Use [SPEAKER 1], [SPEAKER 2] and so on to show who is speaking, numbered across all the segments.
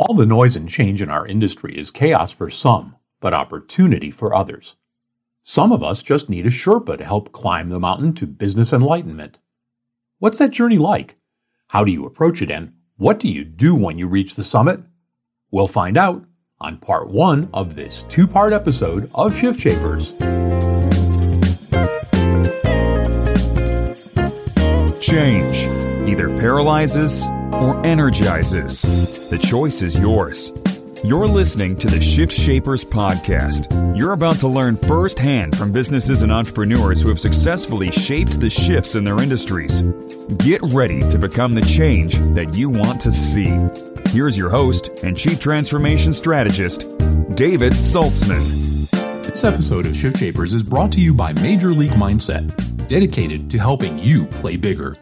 [SPEAKER 1] All the noise and change in our industry is chaos for some, but opportunity for others. Some of us just need a Sherpa to help climb the mountain to business enlightenment. What's that journey like? How do you approach it and what do you do when you reach the summit? We'll find out on part one of this two part episode of Shift Shapers.
[SPEAKER 2] Change either paralyzes or energizes. The choice is yours. You're listening to the Shift Shapers podcast. You're about to learn firsthand from businesses and entrepreneurs who have successfully shaped the shifts in their industries. Get ready to become the change that you want to see. Here's your host and Chief Transformation Strategist, David Saltzman.
[SPEAKER 1] This episode of Shift Shapers is brought to you by Major League Mindset, dedicated to helping you play bigger.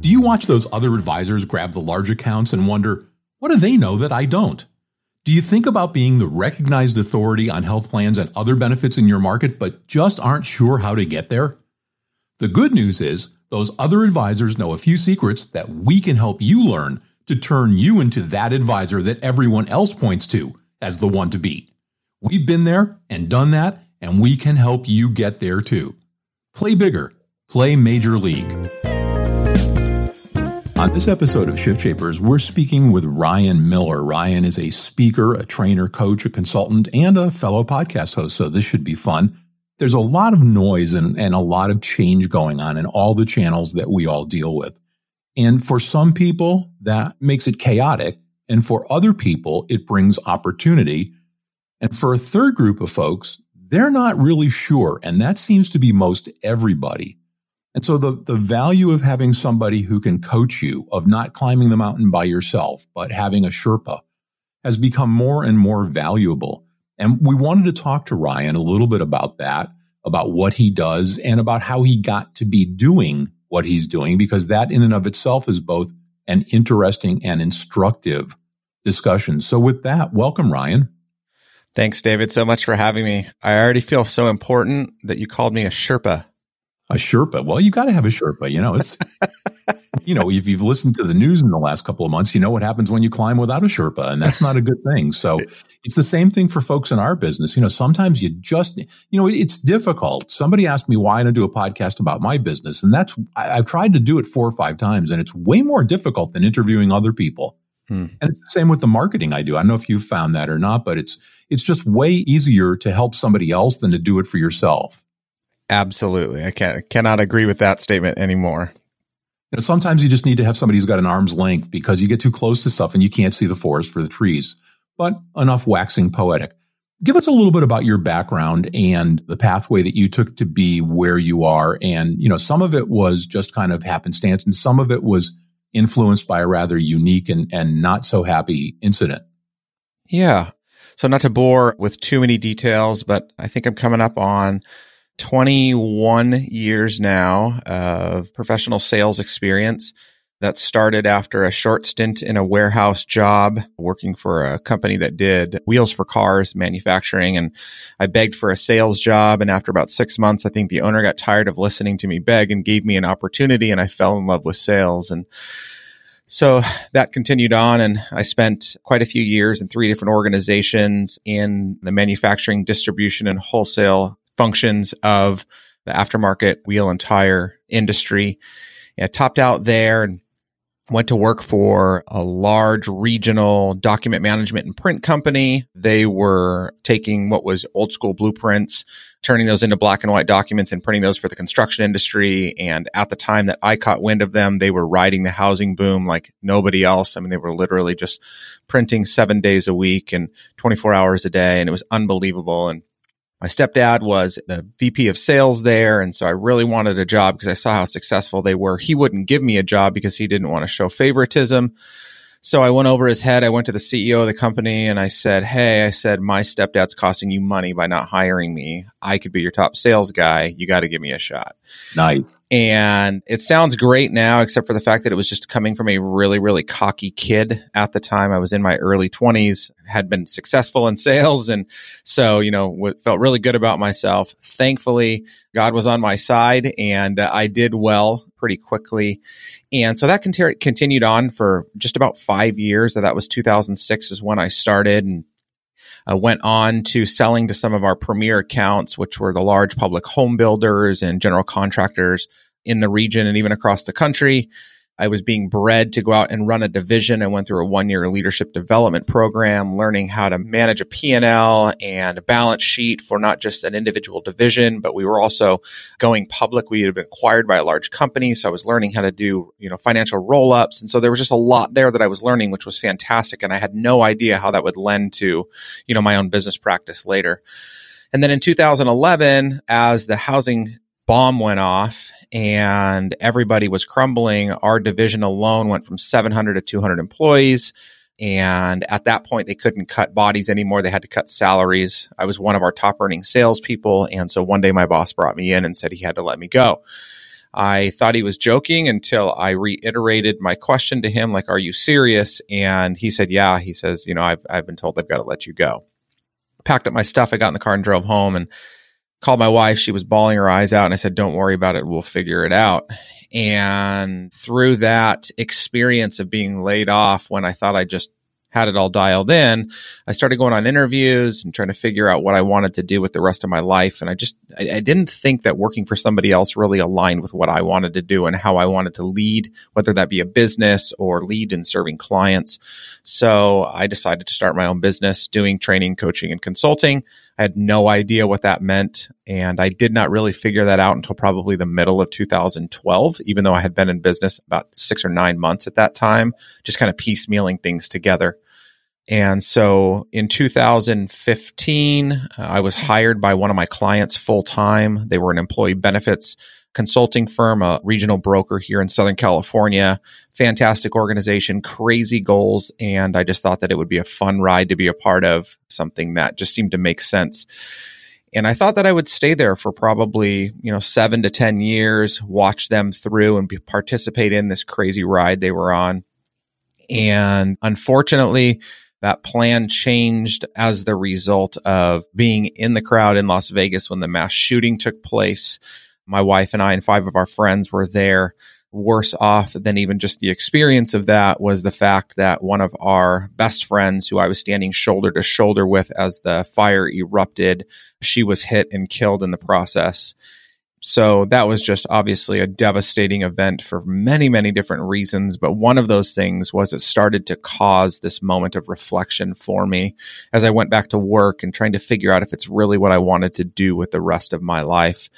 [SPEAKER 1] Do you watch those other advisors grab the large accounts and wonder, what do they know that I don't? Do you think about being the recognized authority on health plans and other benefits in your market, but just aren't sure how to get there? The good news is, those other advisors know a few secrets that we can help you learn to turn you into that advisor that everyone else points to as the one to beat. We've been there and done that, and we can help you get there too. Play bigger, play Major League. On this episode of Shift Shapers, we're speaking with Ryan Miller. Ryan is a speaker, a trainer, coach, a consultant, and a fellow podcast host, so this should be fun. There's a lot of noise and, and a lot of change going on in all the channels that we all deal with. And for some people, that makes it chaotic. And for other people, it brings opportunity. And for a third group of folks, they're not really sure. And that seems to be most everybody. And so the, the value of having somebody who can coach you, of not climbing the mountain by yourself, but having a Sherpa has become more and more valuable. And we wanted to talk to Ryan a little bit about that, about what he does and about how he got to be doing what he's doing, because that in and of itself is both an interesting and instructive discussion. So with that, welcome, Ryan.
[SPEAKER 3] Thanks, David, so much for having me. I already feel so important that you called me a Sherpa
[SPEAKER 1] a Sherpa. Well, you got to have a Sherpa. You know, it's, you know, if you've listened to the news in the last couple of months, you know what happens when you climb without a Sherpa, and that's not a good thing. So it's the same thing for folks in our business. You know, sometimes you just, you know, it's difficult. Somebody asked me why I don't do a podcast about my business, and that's, I've tried to do it four or five times, and it's way more difficult than interviewing other people. Hmm. And it's the same with the marketing I do. I don't know if you've found that or not, but it's, it's just way easier to help somebody else than to do it for yourself.
[SPEAKER 3] Absolutely. I can't, cannot agree with that statement anymore.
[SPEAKER 1] You know, sometimes you just need to have somebody who's got an arm's length because you get too close to stuff and you can't see the forest for the trees. But enough waxing poetic. Give us a little bit about your background and the pathway that you took to be where you are. And, you know, some of it was just kind of happenstance and some of it was influenced by a rather unique and, and not so happy incident.
[SPEAKER 3] Yeah. So not to bore with too many details, but I think I'm coming up on 21 years now of professional sales experience that started after a short stint in a warehouse job working for a company that did wheels for cars manufacturing. And I begged for a sales job. And after about six months, I think the owner got tired of listening to me beg and gave me an opportunity and I fell in love with sales. And so that continued on and I spent quite a few years in three different organizations in the manufacturing, distribution and wholesale functions of the aftermarket wheel and tire industry. I topped out there and went to work for a large regional document management and print company. They were taking what was old school blueprints, turning those into black and white documents and printing those for the construction industry. And at the time that I caught wind of them, they were riding the housing boom like nobody else. I mean, they were literally just printing seven days a week and 24 hours a day. And it was unbelievable. And my stepdad was the VP of sales there. And so I really wanted a job because I saw how successful they were. He wouldn't give me a job because he didn't want to show favoritism. So I went over his head. I went to the CEO of the company and I said, Hey, I said, my stepdad's costing you money by not hiring me. I could be your top sales guy. You got to give me a shot.
[SPEAKER 1] Nice.
[SPEAKER 3] And it sounds great now, except for the fact that it was just coming from a really, really cocky kid at the time. I was in my early 20s, had been successful in sales. And so, you know, felt really good about myself. Thankfully, God was on my side and uh, I did well pretty quickly. And so that continued on for just about five years. So that was 2006 is when I started and uh, went on to selling to some of our premier accounts, which were the large public home builders and general contractors in the region and even across the country. I was being bred to go out and run a division. I went through a one year leadership development program, learning how to manage a P&L and a balance sheet for not just an individual division, but we were also going public. We had been acquired by a large company. So I was learning how to do, you know, financial roll ups. And so there was just a lot there that I was learning, which was fantastic. And I had no idea how that would lend to, you know, my own business practice later. And then in 2011, as the housing bomb went off and everybody was crumbling. Our division alone went from 700 to 200 employees. And at that point, they couldn't cut bodies anymore. They had to cut salaries. I was one of our top earning salespeople. And so one day my boss brought me in and said he had to let me go. I thought he was joking until I reiterated my question to him, like, are you serious? And he said, yeah. He says, you know, I've, I've been told I've got to let you go. Packed up my stuff. I got in the car and drove home and called my wife. She was bawling her eyes out. And I said, Don't worry about it. We'll figure it out. And through that experience of being laid off when I thought I just had it all dialed in, I started going on interviews and trying to figure out what I wanted to do with the rest of my life. And I just, I, I, didn't think that working for somebody else really aligned with what I wanted to do and how I wanted to lead, whether that be a business or lead in serving clients. So I decided to start my own business doing training, coaching, and consulting. I had no idea what that meant. And I did not really figure that out until probably the middle of 2012, even though I had been in business about six or nine months at that time, just kind of piecemealing things together. And so in 2015, uh, I was hired by one of my clients full time. They were an employee benefits consulting firm, a regional broker here in Southern California. Fantastic organization, crazy goals. And I just thought that it would be a fun ride to be a part of, something that just seemed to make sense. And I thought that I would stay there for probably, you know, seven to 10 years, watch them through and participate in this crazy ride they were on. And unfortunately, that plan changed as the result of being in the crowd in Las Vegas when the mass shooting took place. My wife and I and five of our friends were there. Worse off than even just the experience of that was the fact that one of our best friends, who I was standing shoulder to shoulder with as the fire erupted, she was hit and killed in the process so that was just obviously a devastating event for many, many different reasons. But one of those things was it started to cause this moment of reflection for me as I went back to work and trying to figure out if it's really what I wanted to do with the rest of my life.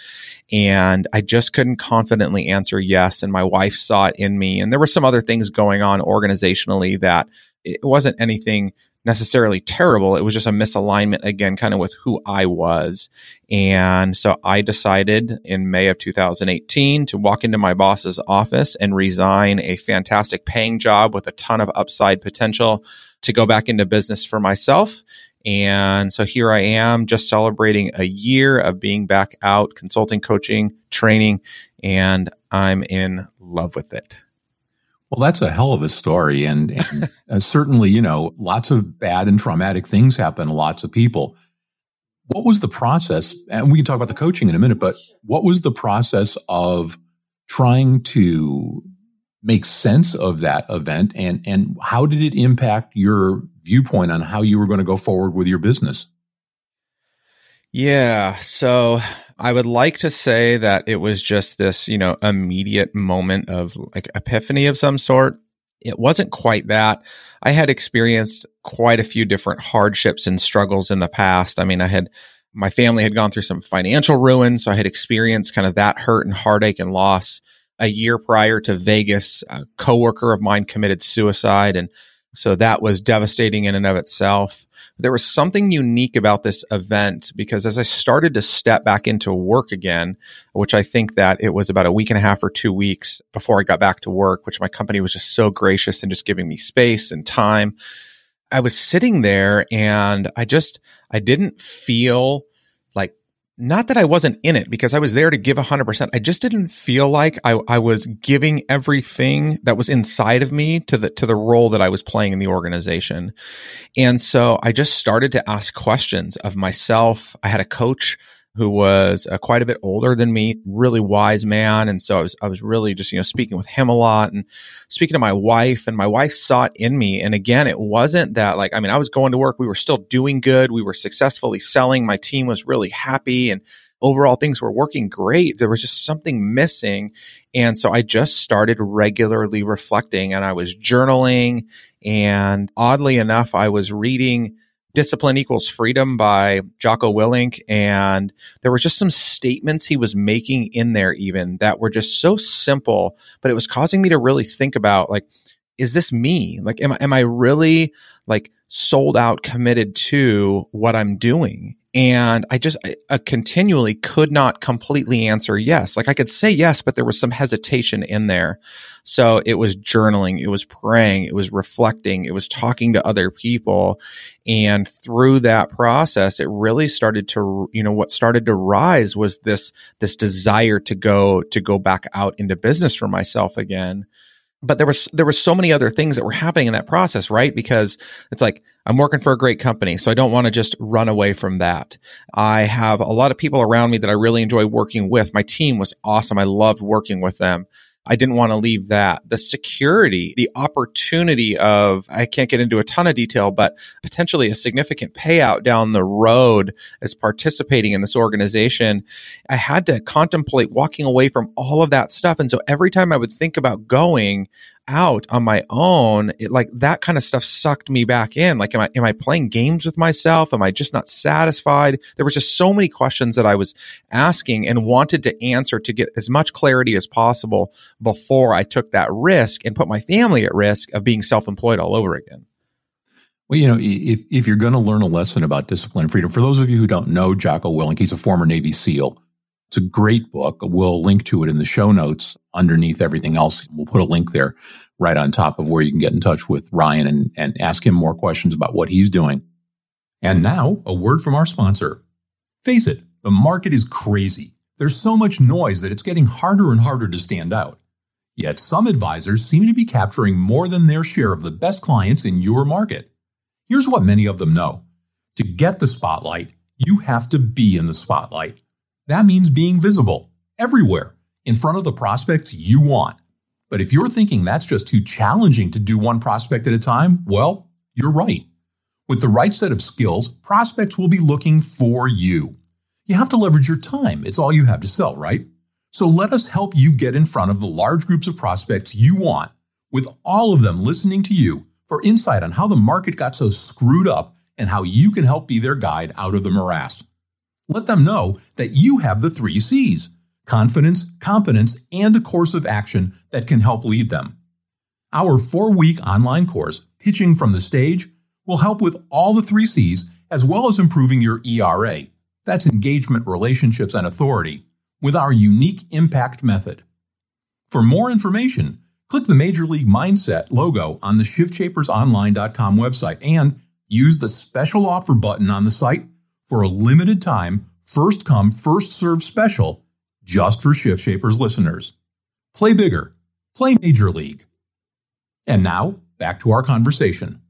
[SPEAKER 3] And I just couldn't confidently answer yes. And my wife saw it in me. And there were some other things going on organizationally that it wasn't anything necessarily terrible. It was just a misalignment again, kind of with who I was. And so I decided in May of 2018 to walk into my boss's office and resign a fantastic paying job with a ton of upside potential to go back into business for myself. And so here I am just celebrating a year of being back out consulting, coaching, training, and I'm in love with it.
[SPEAKER 1] Well, that's a hell of a story. And, and uh, certainly, you know, lots of bad and traumatic things happen to lots of people. What was the process? And we can talk about the coaching in a minute, but what was the process of trying to make sense of that event and, and how did it impact your viewpoint on how you were going to go forward with your business?
[SPEAKER 3] Yeah. So I would like to say that it was just this, you know, immediate moment of like epiphany of some sort. It wasn't quite that. I had experienced quite a few different hardships and struggles in the past. I mean, I had, my family had gone through some financial ruin. So I had experienced kind of that hurt and heartache and loss. A year prior to Vegas, a coworker of mine committed suicide. And so that was devastating in and of itself. There was something unique about this event because as I started to step back into work again, which I think that it was about a week and a half or two weeks before I got back to work, which my company was just so gracious and just giving me space and time. I was sitting there and I just, I didn't feel not that I wasn't in it because I was there to give 100%. I just didn't feel like I, I was giving everything that was inside of me to the, to the role that I was playing in the organization. And so I just started to ask questions of myself. I had a coach who was uh, quite a bit older than me, really wise man. And so I was, I was really just, you know, speaking with him a lot and speaking to my wife and my wife saw it in me. And again, it wasn't that like, I mean, I was going to work. We were still doing good. We were successfully selling. My team was really happy and overall things were working great. There was just something missing. And so I just started regularly reflecting and I was journaling. And oddly enough, I was reading Discipline Equals Freedom by Jocko Willink. And there were just some statements he was making in there, even that were just so simple, but it was causing me to really think about like, is this me? Like, am, am I really like sold out, committed to what I'm doing? And I just I, I continually could not completely answer yes. Like I could say yes, but there was some hesitation in there. So it was journaling, it was praying, it was reflecting, it was talking to other people. And through that process, it really started to, you know, what started to rise was this, this desire to go, to go back out into business for myself again but there was there were so many other things that were happening in that process right? Because it's like i'm working for a great company so i don't want to just run away from that. I have a lot of people around me that i really enjoy working with. My team was awesome. I loved working with them I didn't want to leave that. The security, the opportunity of, I can't get into a ton of detail, but potentially a significant payout down the road as participating in this organization. I had to contemplate walking away from all of that stuff. And so every time I would think about going, out on my own, it like that kind of stuff sucked me back in. Like, am I, am I playing games with myself? Am I just not satisfied? There were just so many questions that I was asking and wanted to answer to get as much clarity as possible before I took that risk and put my family at risk of being self employed all over again.
[SPEAKER 1] Well, you know, if, if you're going to learn a lesson about discipline and freedom, for those of you who don't know Jocko Willink, he's a former Navy SEAL. It's a great book. We'll link to it in the show notes underneath everything else. We'll put a link there right on top of where you can get in touch with Ryan and, and ask him more questions about what he's doing. And now, a word from our sponsor. Face it, the market is crazy. There's so much noise that it's getting harder and harder to stand out. Yet some advisors seem to be capturing more than their share of the best clients in your market. Here's what many of them know. To get the spotlight, you have to be in the spotlight. That means being visible everywhere in front of the prospects you want. But if you're thinking that's just too challenging to do one prospect at a time, well, you're right. With the right set of skills, prospects will be looking for you. You have to leverage your time. It's all you have to sell, right? So let us help you get in front of the large groups of prospects you want, with all of them listening to you for insight on how the market got so screwed up and how you can help be their guide out of the morass. Let them know that you have the three C's confidence, competence, and a course of action that can help lead them. Our four week online course, Pitching from the Stage, will help with all the three C's as well as improving your ERA. That's engagement, relationships, and authority with our unique impact method. For more information, click the Major League Mindset logo on the ShiftShapersOnline.com website and use the special offer button on the site for a limited time, first come, first serve special just for Shift Shapers listeners. Play bigger, play Major League. And now, back to our conversation.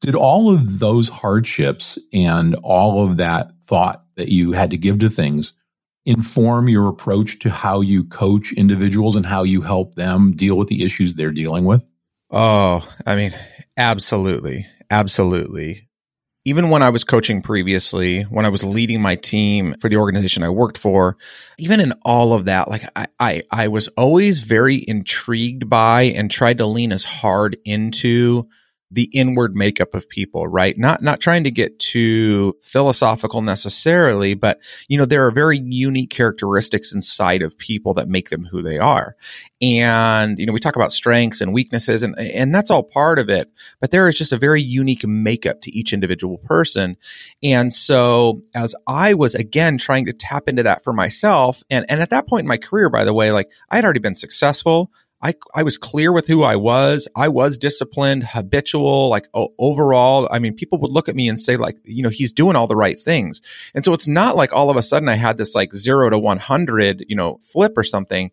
[SPEAKER 1] Did all of those hardships and all of that thought that you had to give to things inform your approach to how you coach individuals and how you help them deal with the issues they're dealing with?
[SPEAKER 3] Oh, I mean, absolutely. Absolutely even when I was coaching previously, when I was leading my team for the organization I worked for, even in all of that, like I, I, I was always very intrigued by and tried to lean as hard into the inward makeup of people, right? Not, not trying to get too philosophical necessarily, but, you know, there are very unique characteristics inside of people that make them who they are. And, you know, we talk about strengths and weaknesses and, and that's all part of it, but there is just a very unique makeup to each individual person. And so as I was again trying to tap into that for myself, and, and at that point in my career, by the way, like I had already been successful. I, I was clear with who I was. I was disciplined, habitual, like overall. I mean, people would look at me and say like, you know, he's doing all the right things. And so it's not like all of a sudden I had this like zero to 100, you know, flip or something,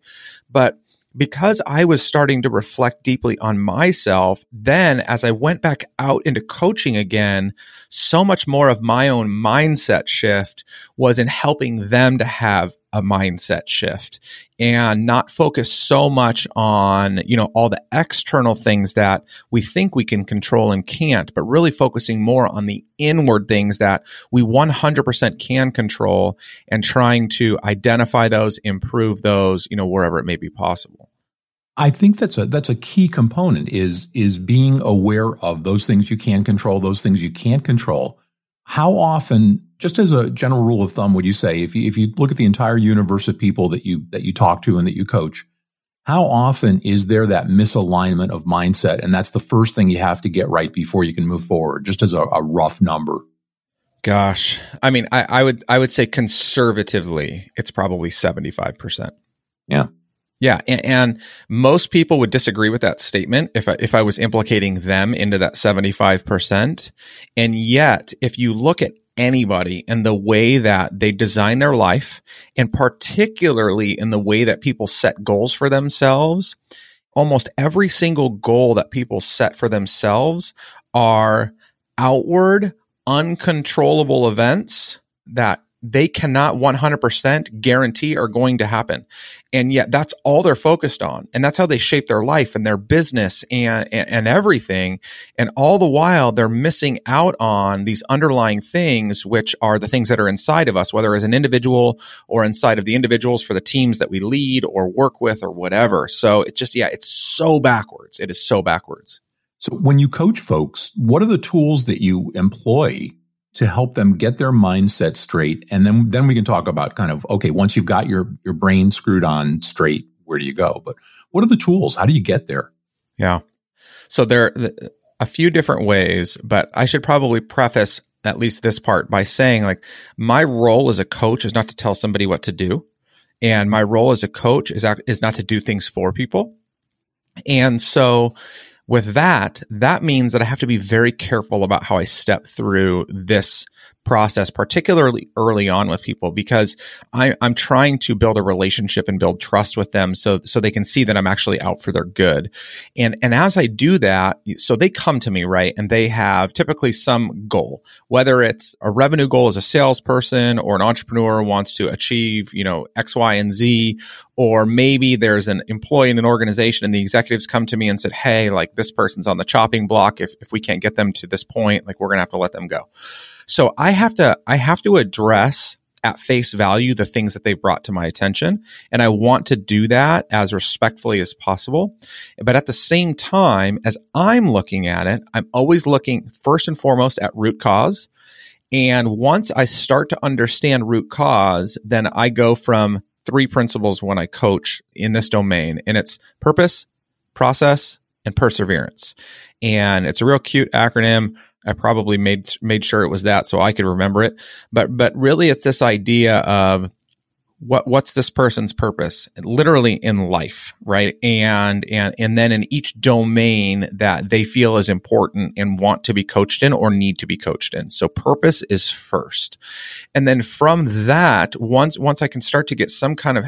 [SPEAKER 3] but because I was starting to reflect deeply on myself, then as I went back out into coaching again, so much more of my own mindset shift was in helping them to have a mindset shift and not focus so much on, you know, all the external things that we think we can control and can't, but really focusing more on the inward things that we 100% can control and trying to identify those, improve those, you know, wherever it may be possible.
[SPEAKER 1] I think that's a that's a key component is is being aware of those things you can control, those things you can't control. How often, just as a general rule of thumb, would you say if you if you look at the entire universe of people that you that you talk to and that you coach, how often is there that misalignment of mindset? And that's the first thing you have to get right before you can move forward, just as a, a rough number.
[SPEAKER 3] Gosh, I mean, I, I would I would say conservatively, it's probably seventy five percent.
[SPEAKER 1] Yeah,
[SPEAKER 3] yeah, and, and, most people would disagree with that statement if I, if I was implicating them into that 75%. And yet, if you look at anybody and the way that they design their life, and particularly in the way that people set goals for themselves, almost every single goal that people set for themselves are outward, uncontrollable events that they cannot 100% guarantee are going to happen. And yet that's all they're focused on. And that's how they shape their life and their business and, and, and, everything. And all the while they're missing out on these underlying things, which are the things that are inside of us, whether as an individual or inside of the individuals for the teams that we lead or work with or whatever. So it's just, yeah, it's so backwards. It is so backwards.
[SPEAKER 1] So when you coach folks, what are the tools that you employ to help them get their mindset straight. And then, then we can talk about kind of, okay, once you've got your, your brain screwed on straight, where do you go? But what are the tools? How do you get there?
[SPEAKER 3] Yeah. So there are a few different ways, but I should probably preface at least this part by saying like my role as a coach is not to tell somebody what to do. And my role as a coach is, is not to do things for people. And so with that, that means that I have to be very careful about how I step through this process, particularly early on with people, because I, am trying to build a relationship and build trust with them so, so they can see that I'm actually out for their good. And, and as I do that, so they come to me, right? And they have typically some goal, whether it's a revenue goal as a salesperson or an entrepreneur wants to achieve, you know, X, Y, and Z, or maybe there's an employee in an organization and the executives come to me and said, Hey, like this person's on the chopping block. If, if we can't get them to this point, like we're going to have to let them go. So I have to, I have to address at face value the things that they've brought to my attention. And I want to do that as respectfully as possible. But at the same time, as I'm looking at it, I'm always looking first and foremost at root cause. And once I start to understand root cause, then I go from three principles when I coach in this domain, and it's purpose, process, and perseverance. And it's a real cute acronym. I probably made made sure it was that so I could remember it. But but really, it's this idea of what what's this person's purpose? Literally in life right? And and and then in each domain that they feel is important and want to be coached in or need to be coached in. So purpose is first. And then from that once once i can start to get some kind of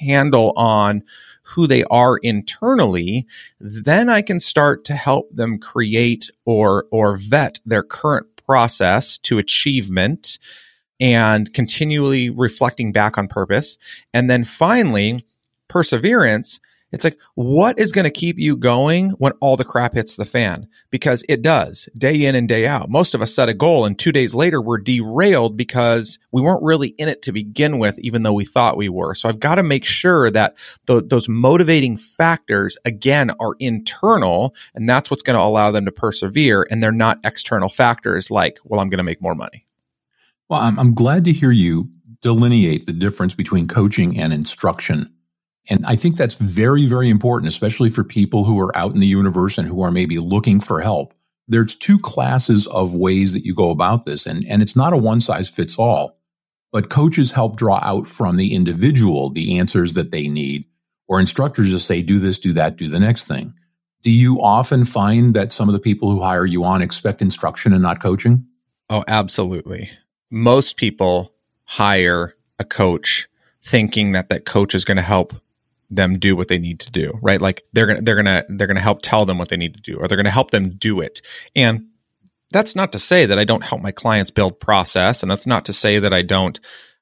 [SPEAKER 3] handle on who they are internally, then I can start to help them create or or vet their current process to achievement and continually reflecting back on purpose. And then finally, perseverance it's like, what is going to keep you going when all the crap hits the fan? Because it does day in and day out. Most of us set a goal and two days later we're derailed because we weren't really in it to begin with, even though we thought we were. So I've got to make sure that th- those motivating factors, again, are internal and that's what's going to allow them to persevere. And they're not external factors like, well, I'm going to make more money.
[SPEAKER 1] Well, I'm, I'm glad to hear you delineate the difference between coaching and instruction and I think that's very, very important, especially for people who are out in the universe and who are maybe looking for help. There's two classes of ways that you go about this, and, and it's not a one size fits all. But coaches help draw out from the individual the answers that they need, or instructors just say, do this, do that, do the next thing. Do you often find that some of the people who hire you on expect instruction and not coaching?
[SPEAKER 3] Oh, absolutely. Most people hire a coach thinking that that coach is going to help them do what they need to do, right? Like they're to, they're to, they're to help tell them what they need to do, or they're to help them do it. And that's not to say that I don't help my clients build process. And that's not to say that I don't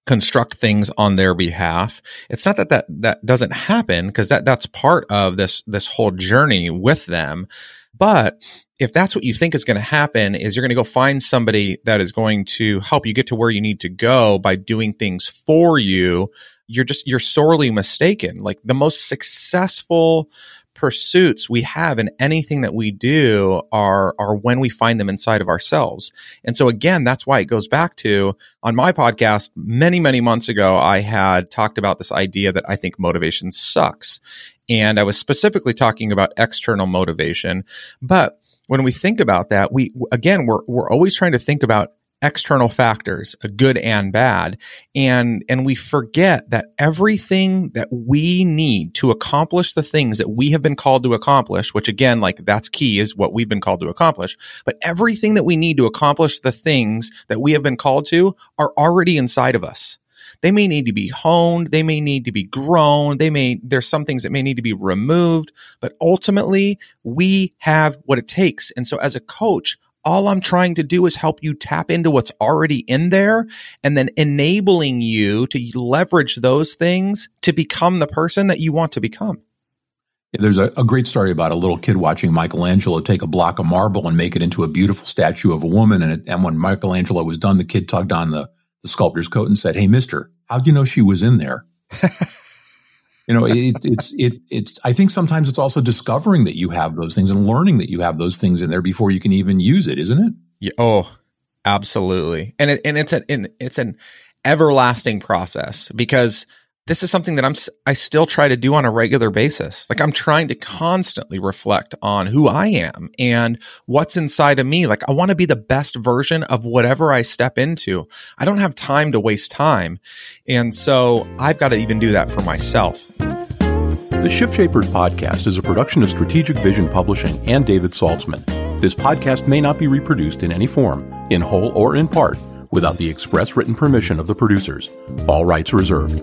[SPEAKER 3] construct things on their behalf. It's not that that, that doesn't happen because that, that's part of this, this whole journey with them. But if that's what you think is going to happen is you're going to go find somebody that is going to help you get to where you need to go by doing things for you you're just you're sorely mistaken like the most successful pursuits we have in anything that we do are are when we find them inside of ourselves. And so again, that's why it goes back to on my podcast many many months ago I had talked about this idea that I think motivation sucks. And I was specifically talking about external motivation, but when we think about that, we again we're we're always trying to think about external factors, a good and bad. And, and we forget that everything that we need to accomplish the things that we have been called to accomplish, which again, like that's key is what we've been called to accomplish. But everything that we need to accomplish the things that we have been called to are already inside of us. They may need to be honed. They may need to be grown. They may, there's some things that may need to be removed, but ultimately we have what it takes. And so as a coach, all I'm trying to do is help you tap into what's already in there and then enabling you to leverage those things to become the person that you want to become.
[SPEAKER 1] There's a, a, great story about a little kid watching Michelangelo take a block of marble and make it into a beautiful statue of a woman. And, it, and when Michelangelo was done, the kid tugged on the, the sculptor's coat and said, Hey, mister, how'd you know she was in there? you know it, it's it it's i think sometimes it's also discovering that you have those things and learning that you have those things in there before you can even use it isn't it?
[SPEAKER 3] Yeah, oh absolutely. And it, and it's an it's an everlasting process because this is something that I'm I still try to do on a regular basis. Like I'm trying to constantly reflect on who I am and what's inside of me. Like I want to be the best version of whatever I step into. I don't have time to waste time. And so I've got to even do that for myself.
[SPEAKER 1] The Shift Shapers podcast is a production of Strategic Vision Publishing and David Saltzman. This podcast may not be reproduced in any form, in whole or in part, without the express written permission of the producers. All rights reserved.